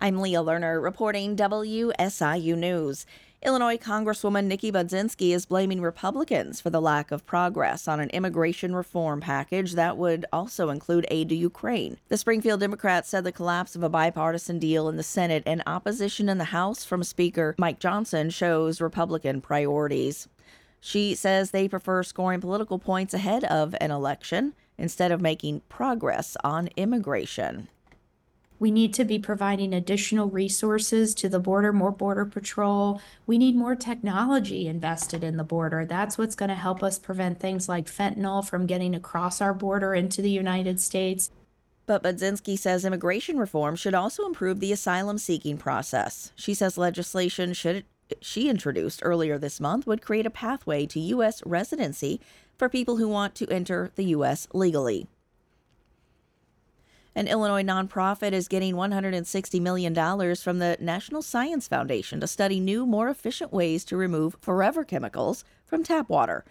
I'm Leah Lerner reporting WSIU News. Illinois Congresswoman Nikki Budzinski is blaming Republicans for the lack of progress on an immigration reform package that would also include aid to Ukraine. The Springfield Democrats said the collapse of a bipartisan deal in the Senate and opposition in the House from Speaker Mike Johnson shows Republican priorities. She says they prefer scoring political points ahead of an election instead of making progress on immigration. We need to be providing additional resources to the border, more border patrol. We need more technology invested in the border. That's what's going to help us prevent things like fentanyl from getting across our border into the United States. But Budzinski says immigration reform should also improve the asylum seeking process. She says legislation should she introduced earlier this month would create a pathway to U.S. residency for people who want to enter the U.S. legally. An Illinois nonprofit is getting $160 million from the National Science Foundation to study new, more efficient ways to remove forever chemicals from tap water.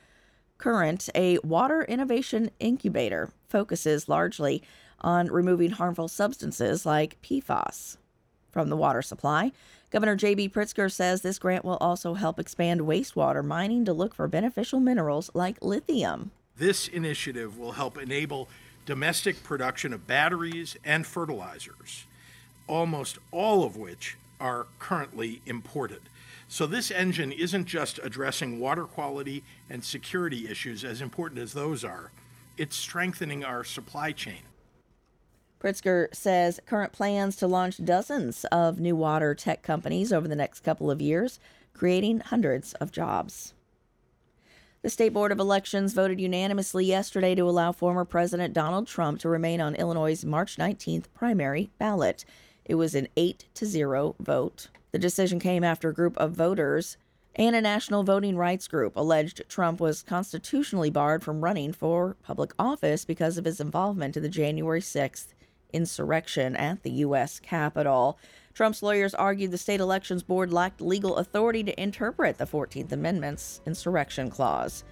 Current, a water innovation incubator, focuses largely on removing harmful substances like PFAS from the water supply. Governor J.B. Pritzker says this grant will also help expand wastewater mining to look for beneficial minerals like lithium. This initiative will help enable domestic production of batteries and fertilizers, almost all of which are currently imported. So, this engine isn't just addressing water quality and security issues, as important as those are, it's strengthening our supply chain. Pritzker says current plans to launch dozens of new water tech companies over the next couple of years, creating hundreds of jobs. The State Board of Elections voted unanimously yesterday to allow former President Donald Trump to remain on Illinois' March 19th primary ballot. It was an 8 to 0 vote. The decision came after a group of voters and a national voting rights group alleged Trump was constitutionally barred from running for public office because of his involvement in the January 6th insurrection at the U.S. Capitol. Trump's lawyers argued the state elections board lacked legal authority to interpret the 14th Amendment's insurrection clause.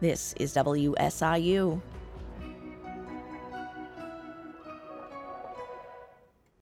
This is WSIU.